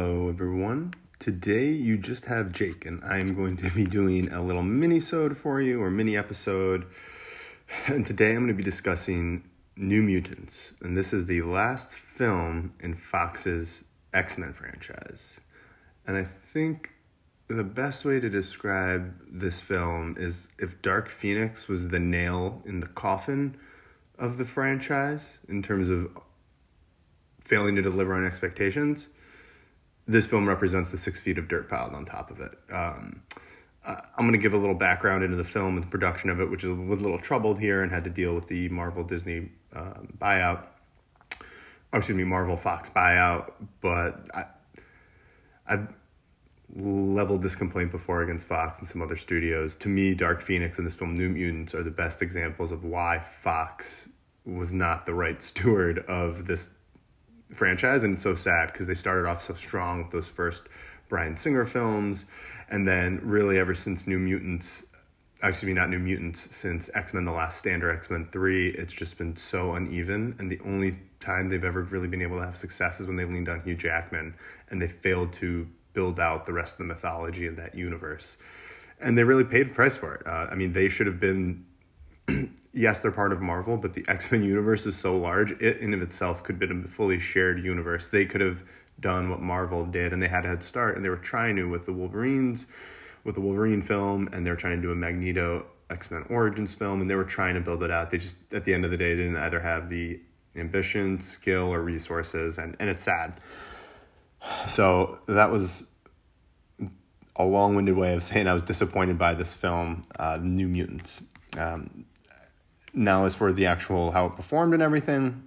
Hello, everyone. Today you just have Jake, and I'm going to be doing a little mini-sode for you, or mini episode. And today I'm going to be discussing New Mutants, and this is the last film in Fox's X-Men franchise. And I think the best way to describe this film is if Dark Phoenix was the nail in the coffin of the franchise in terms of failing to deliver on expectations this film represents the six feet of dirt piled on top of it. Um, I'm going to give a little background into the film and the production of it, which is a little troubled here and had to deal with the Marvel Disney uh, buyout. Or excuse me, Marvel Fox buyout. But I, I've leveled this complaint before against Fox and some other studios. To me, Dark Phoenix and this film New Mutants are the best examples of why Fox was not the right steward of this franchise, and it's so sad because they started off so strong with those first Bryan Singer films, and then really ever since New Mutants, excuse me, not New Mutants, since X Men: The Last Stand or X Men Three, it's just been so uneven, and the only time they've ever really been able to have success is when they leaned on Hugh Jackman, and they failed to build out the rest of the mythology of that universe, and they really paid the price for it. Uh, I mean, they should have been yes, they're part of Marvel, but the X Men universe is so large, it in of itself could have been a fully shared universe. They could have done what Marvel did, and they had a head start, and they were trying to with the Wolverines, with the Wolverine film, and they were trying to do a Magneto X Men Origins film, and they were trying to build it out. They just, at the end of the day, didn't either have the ambition, skill, or resources, and, and it's sad. So that was a long winded way of saying I was disappointed by this film, uh, New Mutants. Um, now, as for the actual how it performed and everything,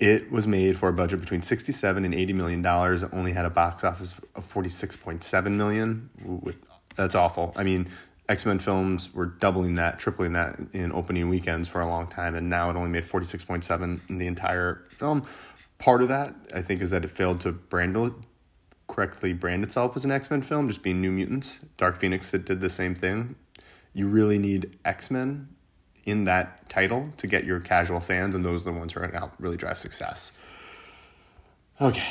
it was made for a budget between 67 and 80 million dollars. It only had a box office of 46.7 million. That's awful. I mean, X-Men films were doubling that, tripling that in opening weekends for a long time and now it only made 46.7 in the entire film. Part of that, I think, is that it failed to brand correctly brand itself as an X-Men film, just being New Mutants. Dark Phoenix did the same thing. You really need X-Men in that title to get your casual fans, and those are the ones who are going to really drive success. Okay.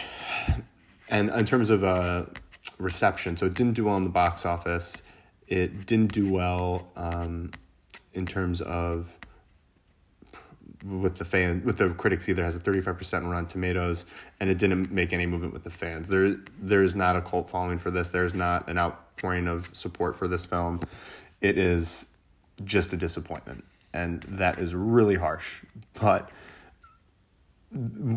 And in terms of uh, reception, so it didn't do well in the box office. It didn't do well um, in terms of with the fan with the critics either has a 35% Rotten Tomatoes and it didn't make any movement with the fans there there's not a cult following for this there's not an outpouring of support for this film it is just a disappointment and that is really harsh. But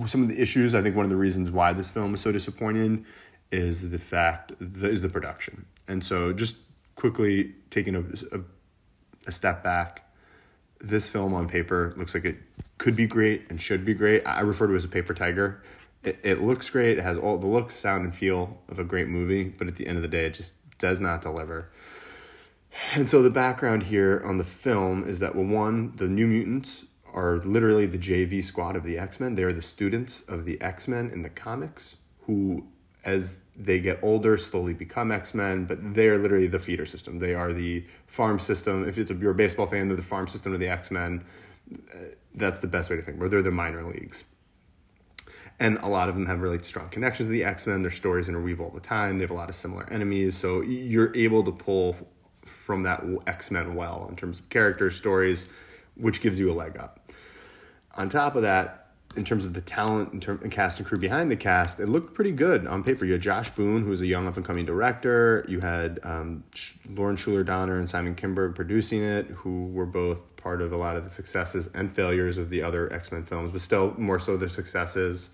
some of the issues, I think one of the reasons why this film is so disappointing is the fact that is the production. And so, just quickly taking a, a, a step back, this film on paper looks like it could be great and should be great. I refer to it as a paper tiger. It, it looks great. It has all the look, sound, and feel of a great movie, but at the end of the day, it just does not deliver. And so the background here on the film is that well, one, the New Mutants are literally the JV squad of the X Men. They are the students of the X Men in the comics who, as they get older, slowly become X Men. But they're literally the feeder system. They are the farm system. If it's a, you're a baseball fan, they're the farm system of the X Men. Uh, that's the best way to think. Or they're the minor leagues. And a lot of them have really strong connections to the X Men. Their stories interweave all the time. They have a lot of similar enemies. So you're able to pull from that X Men well in terms of character stories, which gives you a leg up. On top of that, in terms of the talent and, term, and cast and crew behind the cast, it looked pretty good on paper. You had Josh Boone, who was a young up and coming director. You had um, Lauren Shuler Donner and Simon Kinberg producing it, who were both part of a lot of the successes and failures of the other X Men films, but still more so the successes.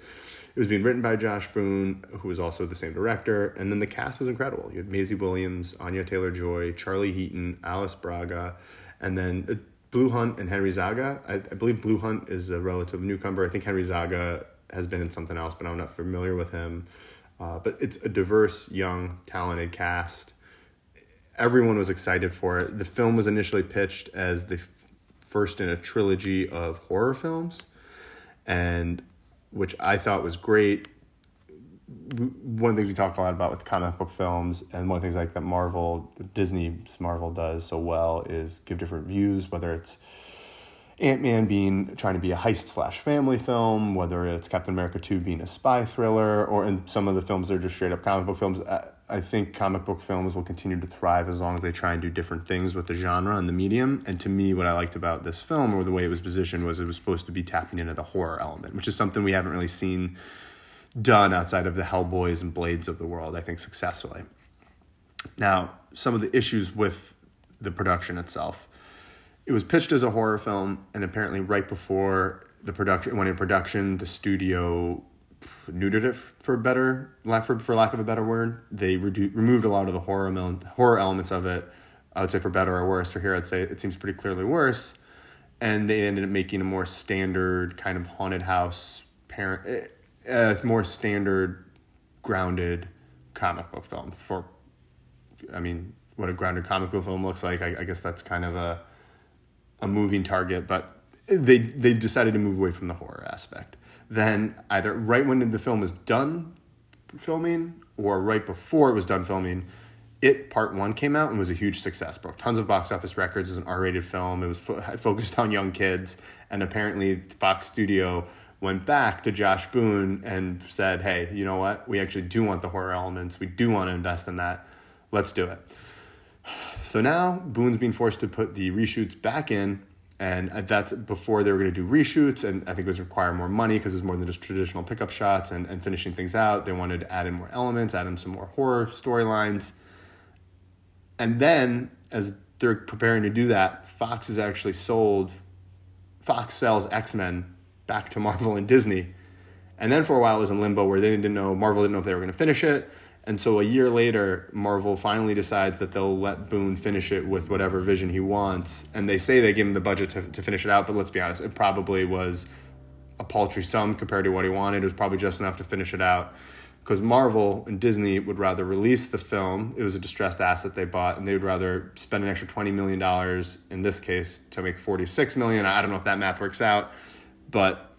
It was being written by Josh Boone, who was also the same director, and then the cast was incredible. You had Maisie Williams, Anya Taylor Joy, Charlie Heaton, Alice Braga, and then Blue Hunt and Henry Zaga. I, I, believe Blue Hunt is a relative newcomer. I think Henry Zaga has been in something else, but I'm not familiar with him. Uh, but it's a diverse, young, talented cast. Everyone was excited for it. The film was initially pitched as the f- first in a trilogy of horror films, and which I thought was great. One thing we talk a lot about with comic book films, and one of the things like that Marvel, Disney's Marvel does so well is give different views, whether it's Ant Man being trying to be a heist slash family film, whether it's Captain America 2 being a spy thriller, or in some of the films they're just straight up comic book films. Uh, I think comic book films will continue to thrive as long as they try and do different things with the genre and the medium. And to me, what I liked about this film, or the way it was positioned, was it was supposed to be tapping into the horror element, which is something we haven't really seen done outside of the Hellboys and Blades of the world, I think, successfully. Now, some of the issues with the production itself it was pitched as a horror film, and apparently, right before the production went in production, the studio neutered it for better lack for, for lack of a better word. They redu- removed a lot of the horror horror elements of it. I would say for better or worse. For here, I'd say it seems pretty clearly worse. And they ended up making a more standard kind of haunted house parent, uh, more standard, grounded comic book film. For, I mean, what a grounded comic book film looks like. I, I guess that's kind of a a moving target, but they they decided to move away from the horror aspect. Then either right when the film was done filming or right before it was done filming, it Part One came out and was a huge success. Broke tons of box office records as an R-rated film. It was fo- focused on young kids, and apparently Fox Studio went back to Josh Boone and said, "Hey, you know what? We actually do want the horror elements. We do want to invest in that. Let's do it." So now Boone's being forced to put the reshoots back in, and that's before they were going to do reshoots, and I think it was require more money because it was more than just traditional pickup shots and, and finishing things out. They wanted to add in more elements, add in some more horror storylines. And then, as they're preparing to do that, Fox is actually sold, Fox sells X Men back to Marvel and Disney. And then for a while it was in limbo where they didn't know, Marvel didn't know if they were going to finish it. And so a year later, Marvel finally decides that they'll let Boone finish it with whatever vision he wants. And they say they give him the budget to, to finish it out, but let's be honest, it probably was a paltry sum compared to what he wanted. It was probably just enough to finish it out. Because Marvel and Disney would rather release the film. It was a distressed asset they bought, and they would rather spend an extra $20 million, in this case, to make $46 million. I don't know if that math works out, but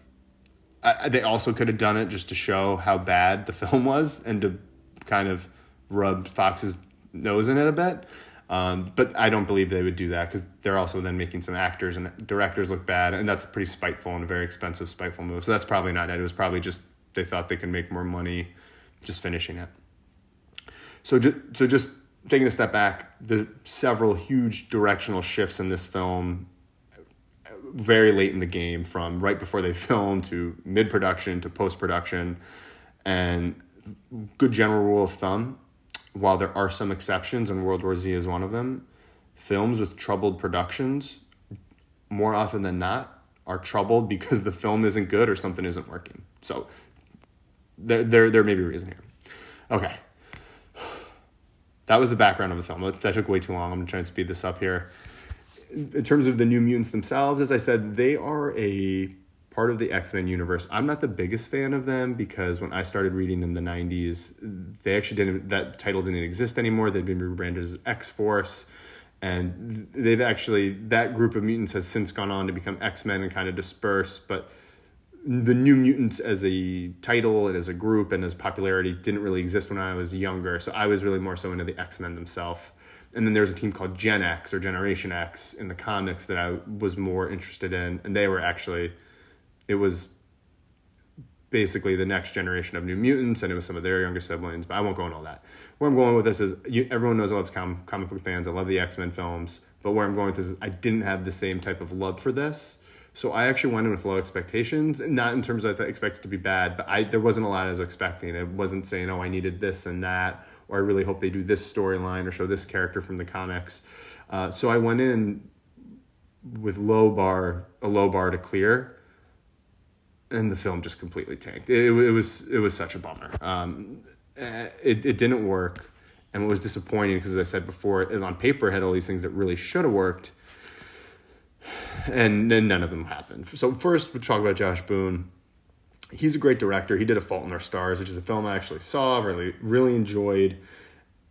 I, they also could have done it just to show how bad the film was and to kind of rub Fox's nose in it a bit. Um, but I don't believe they would do that because they're also then making some actors and directors look bad, and that's pretty spiteful and a very expensive, spiteful move. So that's probably not it. It was probably just they thought they could make more money just finishing it. So, just, so just taking a step back, the several huge directional shifts in this film, very late in the game, from right before they filmed to mid production to post production, and good general rule of thumb, while there are some exceptions, and World War Z is one of them, films with troubled productions, more often than not, are troubled because the film isn't good or something isn't working. So there, there, there may be a reason here. Okay. That was the background of the film. That took way too long. I'm going to speed this up here. In terms of the New Mutants themselves, as I said, they are a part of the X Men universe. I'm not the biggest fan of them because when I started reading in the 90s, they actually didn't, that title didn't exist anymore. They've been rebranded as X Force. And they've actually, that group of mutants has since gone on to become X Men and kind of disperse. But the New Mutants as a title and as a group and as popularity didn't really exist when I was younger. So I was really more so into the X Men themselves. And then there's a team called Gen X or Generation X in the comics that I was more interested in. And they were actually it was basically the next generation of New Mutants, and it was some of their younger siblings. But I won't go into all that. Where I'm going with this is you, everyone knows I love com- comic book fans. I love the X Men films. But where I'm going with this is I didn't have the same type of love for this. So I actually went in with low expectations, not in terms of I expected to be bad, but I there wasn't a lot I was expecting. It wasn't saying, oh, I needed this and that, or I really hope they do this storyline or show this character from the comics. Uh, so I went in with low bar, a low bar to clear, and the film just completely tanked. It, it was it was such a bummer. Um, eh, it it didn't work, and what was disappointing because as I said before, it on paper had all these things that really should have worked, and then none of them happened. So first, we talk about Josh Boone. He's a great director. He did A Fault in Our Stars, which is a film I actually saw, really really enjoyed,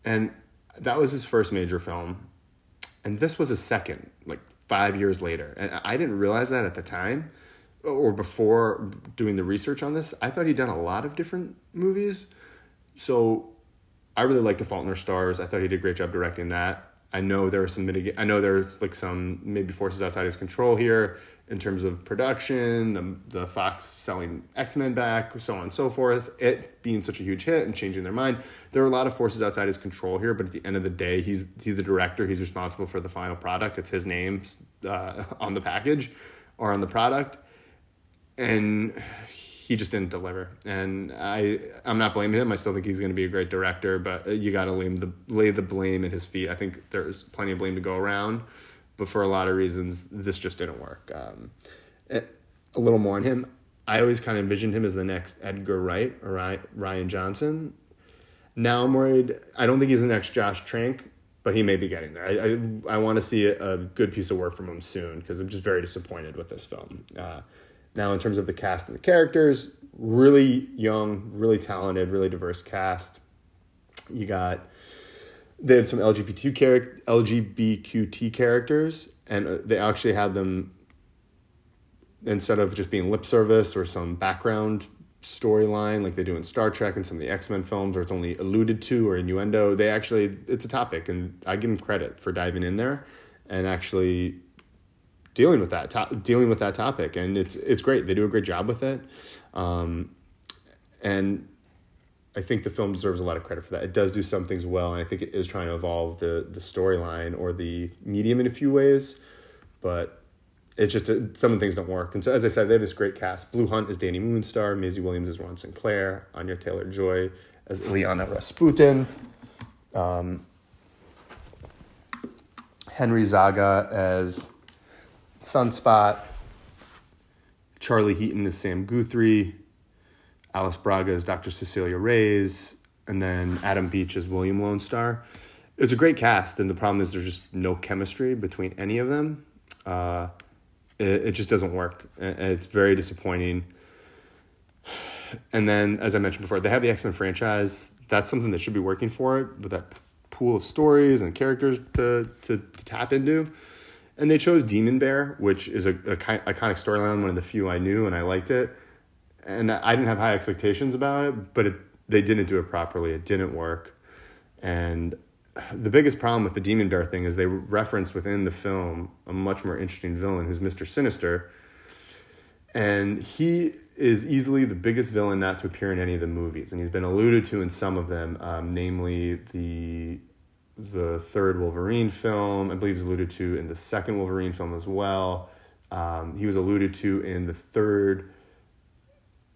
and that was his first major film, and this was his second, like five years later, and I didn't realize that at the time or before doing the research on this, I thought he'd done a lot of different movies. So I really liked The Fault in Our Stars. I thought he did a great job directing that. I know there was some mitigate. I know there's like some maybe forces outside his control here in terms of production, the, the Fox selling X Men back, so on and so forth, it being such a huge hit and changing their mind. There are a lot of forces outside his control here, but at the end of the day, he's he's the director. He's responsible for the final product. It's his name uh, on the package or on the product, and he just didn't deliver. And I I'm not blaming him. I still think he's going to be a great director, but you got to lay the lay the blame at his feet. I think there's plenty of blame to go around but for a lot of reasons, this just didn't work. Um, a little more on him. I always kind of envisioned him as the next Edgar Wright or Rian Johnson. Now I'm worried. I don't think he's the next Josh Trank, but he may be getting there. I I, I want to see a, a, good piece of work from him soon because I'm just very disappointed with this film. Uh, now, in terms of the cast and the characters, really young, really talented, really diverse cast. You got they had some LGBTQ LGBTQT characters, and uh, they actually had them instead of just being lip service or some background storyline like they do in Star Trek and some of the X Men films, or it's only alluded to or innuendo. They actually it's a topic, and I give them credit for diving in there and actually dealing with that to- dealing with that topic, and it's it's great. They do a great job with it, um, and I think the film deserves a lot of credit for that. It does do some things well, and I think it is trying to evolve the the storyline or the medium in a few ways, but it's just uh, some of the things don't work. And so, as I said, they have this great cast. Blue Hunt is Dani Moonstar, Maisie Williams is Rahne Sinclair, Anya Taylor Joy as Illyana Rasputin, um, Henry Zaga as Sunspot, Charlie Heaton is Sam Guthrie. Alice Braga is Dr. Cecilia Reyes, and then Adam Beach is William Lone Star. It's a great cast, and the problem is there's just no chemistry between any of them. Uh, it, it, just doesn't work. It's very disappointing. And then, as I mentioned before, they have the X Men franchise. That's something that should be working for it with that pool of stories and characters to, to, to tap into. And they chose Demon Bear, which is a, a iconic storyline, one of the few I knew, and I liked it and I didn't have high expectations about it, but it, they didn't do it properly. It didn't work. And the biggest problem with the Demon Bear thing is they reference within the film a much more interesting villain who's Mr. Sinister. And he is easily the biggest villain not to appear in any of the movies. And he's been alluded to in some of them, um, namely the the third Wolverine film. I believe he's alluded to in the second Wolverine film as well. Um, he was alluded to in the third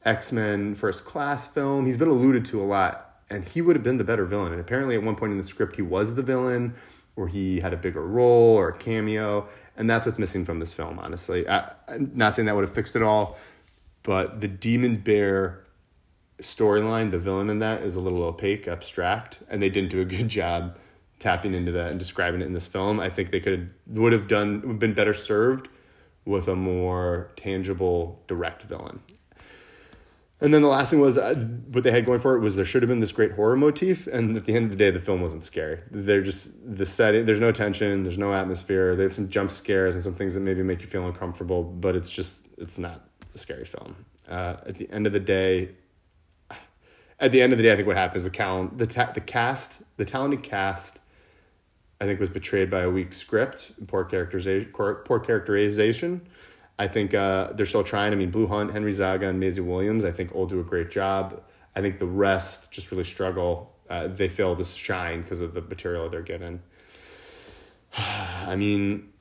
X Men First Class film. He's been alluded to a lot, and he would have been the better villain. And apparently, at one point in the script, he was the villain, or he had a bigger role or a cameo, and that's what's missing from this film. Honestly, I, am not saying that would have fixed it all, but the Demon Bear storyline, the villain in that is a little opaque, abstract, and they didn't do a good job tapping into that and describing it in this film. I think they could would have done been better served with a more tangible, direct villain. And then the last thing was uh, what they had going for it was there should have been this great horror motif, and at the end of the day, the film wasn't scary. They're just the setting. There's no tension. There's no atmosphere. They have some jump scares and some things that maybe make you feel uncomfortable, but it's just it's not a scary film. Uh, at the end of the day, at the end of the day, I think what happens is the cal- the ta- the cast, the talented cast, I think was betrayed by a weak script, poor characterization, poor characterization I think uh, they're still trying. I mean, Blue Hunt, Henry Zaga, and Maisie Williams, I think all do a great job. I think the rest just really struggle. Uh, they fail to shine because of the material they're given. I mean,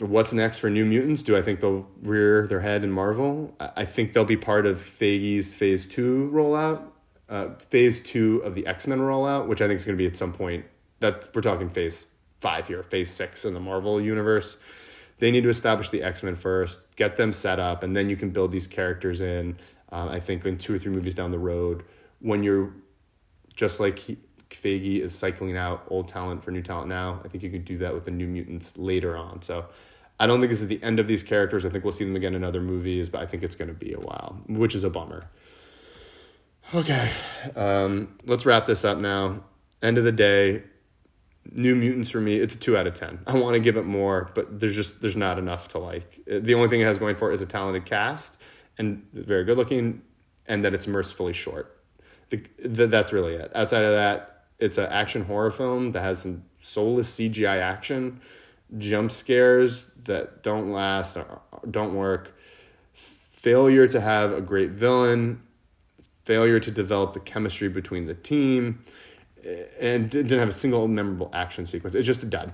what's next for New Mutants? Do I think they'll rear their head in Marvel? I think they'll be part of Feige's Phase 2 rollout, uh, Phase 2 of the X Men rollout, which I think is going to be at some point. That We're talking Phase 5 here, Phase 6 in the Marvel universe they need to establish the X Men first, get them set up, and then you can build these characters in. Uh, I think in two or three movies down the road, when you're just like he, Feige is cycling out old talent for new talent now, I think you could do that with the New Mutants later on. So I don't think this is the end of these characters. I think we'll see them again in other movies, but I think it's going to be a while, which is a bummer. Okay, um, let's wrap this up now. End of the day, New Mutants for me, it's a two out of ten. I want to give it more, but there's just there's not enough to like. Uh, the only thing it has going for it is a talented cast and very good looking, and that it's mercifully short. The, the, that's really it. Outside of that, it's an action horror film that has some soulless CGI action jump scares that don't last, uh, don't work, failure to have a great villain, failure to develop the chemistry between the team, and didn't have a single memorable action sequence. It just died.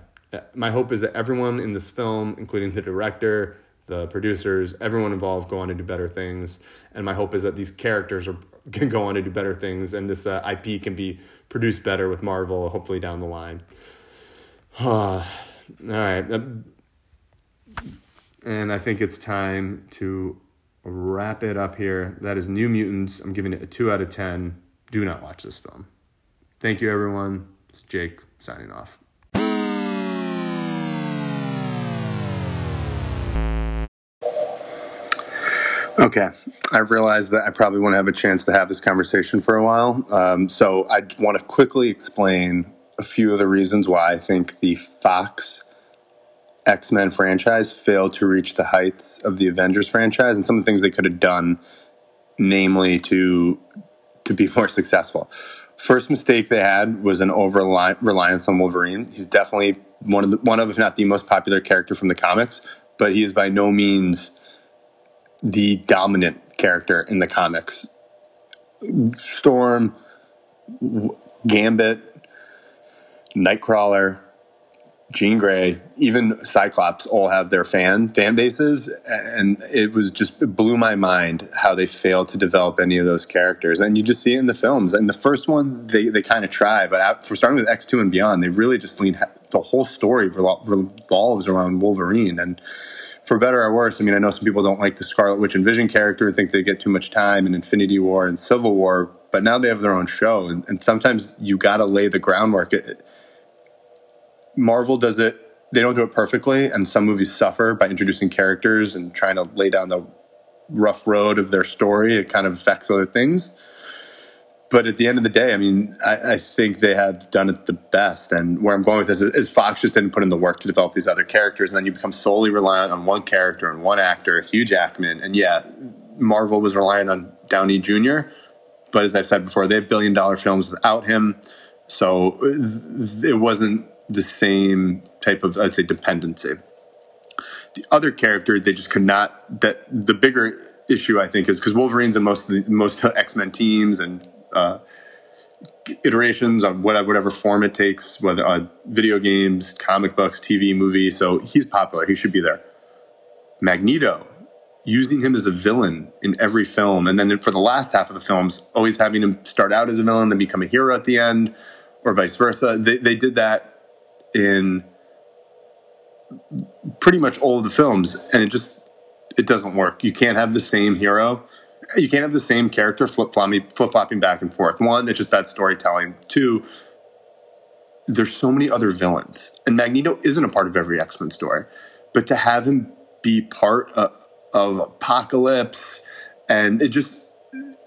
My hope is that everyone in this film, including the director, the producers, everyone involved, go on to do better things. And my hope is that these characters are can go on to do better things, and this uh, IP can be produced better with Marvel, hopefully down the line. all right, and I think it's time to wrap it up here. That is New Mutants. I'm giving it a two out of ten. Do not watch this film. Thank you, everyone. It's Jake signing off. Okay, I realized that I probably won't have a chance to have this conversation for a while. Um, so I want to quickly explain a few of the reasons why I think the Fox X Men franchise failed to reach the heights of the Avengers franchise and some of the things they could have done, namely to to be more successful. First mistake they had was an over reliance on Wolverine. He's definitely one of the, one of, if not the most popular character from the comics, but he is by no means the dominant character in the comics. Storm, Gambit, Nightcrawler, Jean Grey, even Cyclops all have their fan fan bases, and it was just it blew my mind how they failed to develop any of those characters. And you just see it in the films. And the first one, they they kind of try, but for starting with X two and beyond, they really just lean the whole story revolves around Wolverine and for better or worse, I mean, I know some people don't like the Scarlet Witch and Vision character and think they get too much time in Infinity War and Civil War, but now they have their own show, and, and sometimes you got to lay the groundwork. It, Marvel does it; they don't do it perfectly, and some movies suffer by introducing characters and trying to lay down the rough road of their story. It kind of affects other things but at the end of the day, I mean, I, I, think they have done it the best. And where I'm going with this is, Fox just didn't put in the work to develop these other characters, and then you become solely reliant on one character and one actor, Hugh Jackman. And yeah, Marvel was relying on Downey Jr., but as I've said before, they have billion dollar films without him, so uh, it wasn't the same type of I'd say dependency. The other character they just could not. That the bigger issue I think is because Wolverine's in most of the most X Men teams and uh, iterations on whatever, whatever form it takes, whether uh, video games, comic books, TV, movie. So he's popular. He should be there. Magneto, using him as a villain in every film, and then for the last half of the films, always having him start out as a villain, then become a hero at the end, or vice versa. They, they did that in pretty much all of the films, and it just it doesn't work. You can't have the same hero you can't have the same character flip flopping back and forth. One, it's just bad storytelling. Two, there's so many other villains, and Magneto isn't a part of every X Men story, but to have him be part of, of Apocalypse, and it just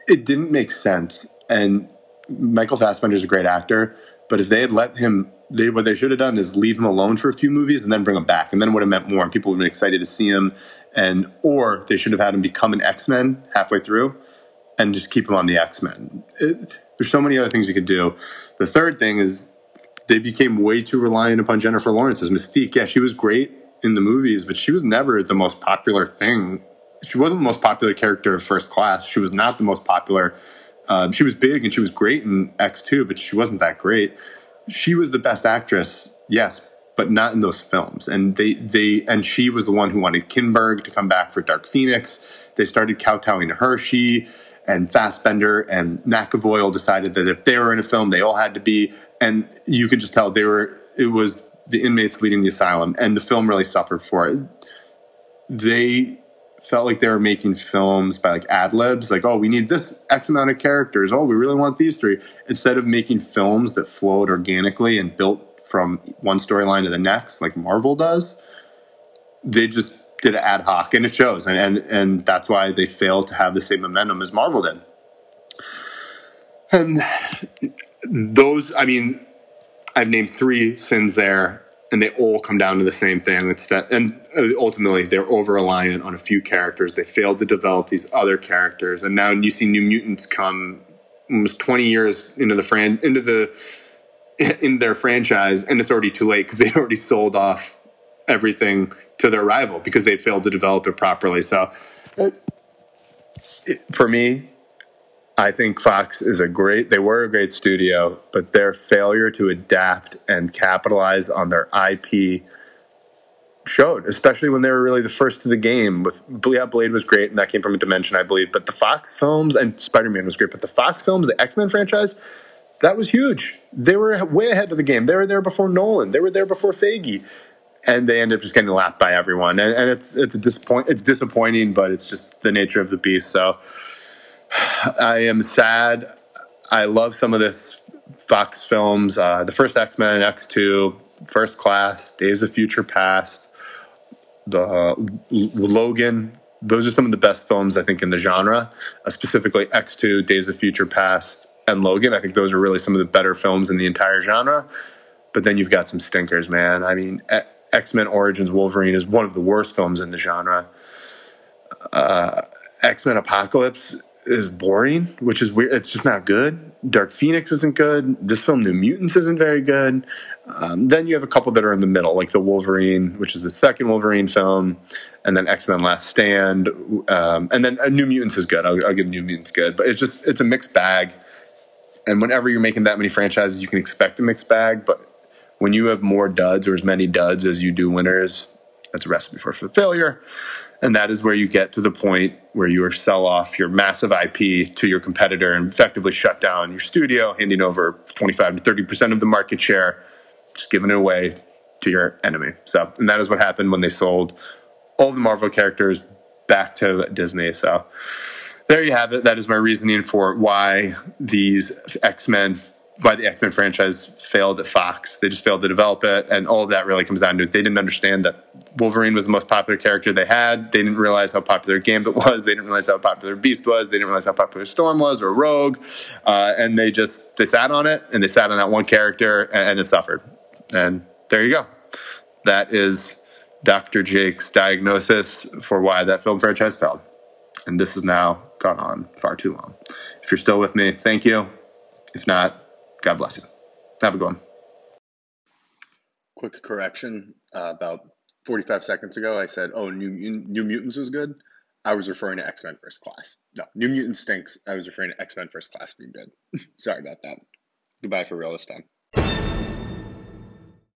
it didn't make sense. And Michael Fassbender is a great actor, but if they had let him they what they should have done is leave him alone for a few movies and then bring him back, and then it would have meant more, and people would have been excited to see him. And or they should have had him become an X Men halfway through, and just keep him on the X Men. There's so many other things you could do. The third thing is they became way too reliant upon Jennifer Lawrence as Mystique. Yeah, she was great in the movies, but she was never the most popular thing. She wasn't the most popular character of First Class. She was not the most popular. Um, she was big and she was great in X2, but she wasn't that great she was the best actress, yes, but not in those films. And they they and she was the one who wanted Kinberg to come back for Dark Phoenix. They started kowtowing to her. She and Fassbender and McAvoy all decided that if they were in a film, they all had to be. And you could just tell they were. It was the inmates leading the asylum, and the film really suffered for it. They felt like they were making films by like ad libs, like, oh, we need this X amount of characters. Oh, we really want these three. Instead of making films that flowed organically and built from one storyline to the next, like Marvel does, they just did it ad hoc, and it shows. And, and, and that's why they failed to have the same momentum as Marvel did. And those, I mean, I've named three sins there and they all come down to the same thing. It's that, and uh, ultimately, they're over reliant on a few characters. They failed to develop these other characters, and now you see New Mutants come almost twenty years into the fran into the in their franchise, and it's already too late because they already sold off everything to their rival because they failed to develop it properly. So, it, it, for me, I think Fox is a great, they were a great studio, but their failure to adapt and capitalize on their IP showed, especially when they were really the first to the game. With yeah, Blade was great, and that came from a dimension, I believe. But the Fox films and Spider Man was great, but the Fox films, the X Men franchise, that was huge. They were way ahead of the game. They were there before Nolan. They were there before Feige, and they ended up just getting laughed by everyone. And, and it's it's a disappoint. It's disappointing, but it's just the nature of the beast. So I am sad. I love some of this Fox films. Uh, the first X Men, X Two, First Class, Days of Future Past, the uh, Logan. Those are some of the best films I think in the genre, uh, specifically X2, Days of Future Past, and Logan. I think those are really some of the better films in the entire genre. But then you've got some stinkers, man. I mean, X Men Origins Wolverine is one of the worst films in the genre. Uh, X Men Apocalypse is boring, which is weird. It's just not good. Dark Phoenix isn't good. This film, New Mutants, isn't very good. Um, then you have a couple that are in the middle, like the Wolverine, which is the second Wolverine film, and then X Men Last Stand, um, and then uh, New Mutants is good. I'll, I'll give New Mutants good, but it's just it's a mixed bag. And whenever you're making that many franchises, you can expect a mixed bag. But when you have more duds or as many duds as you do winners, that's a recipe for failure. And that is where you get to the point where you sell off your massive IP to your competitor and effectively shut down your studio, handing over 25 to 30% of the market share, just giving it away to your enemy. So, and that is what happened when they sold all the Marvel characters back to Disney. So, there you have it. That is my reasoning for why these X Men why the X Men franchise failed at Fox. They just failed to develop it, and all of that really comes down to it. They didn't understand that Wolverine was the most popular character they had. They didn't realize how popular Gambit was. They didn't realize how popular Beast was. They didn't realize how popular Storm was or Rogue, uh, and they just they sat on it and they sat on that one character, and, and it suffered. And there you go. That is Dr. Jake's diagnosis for why that film franchise failed. And this has now gone on far too long. If you're still with me, thank you. If not, God bless you. Have a good one. Quick correction uh, about 45 seconds ago, I said, oh, New, New Mutants was good. I was referring to X Men First Class. No, New Mutants stinks. I was referring to X Men First Class being good. Sorry about that. Goodbye for real this time.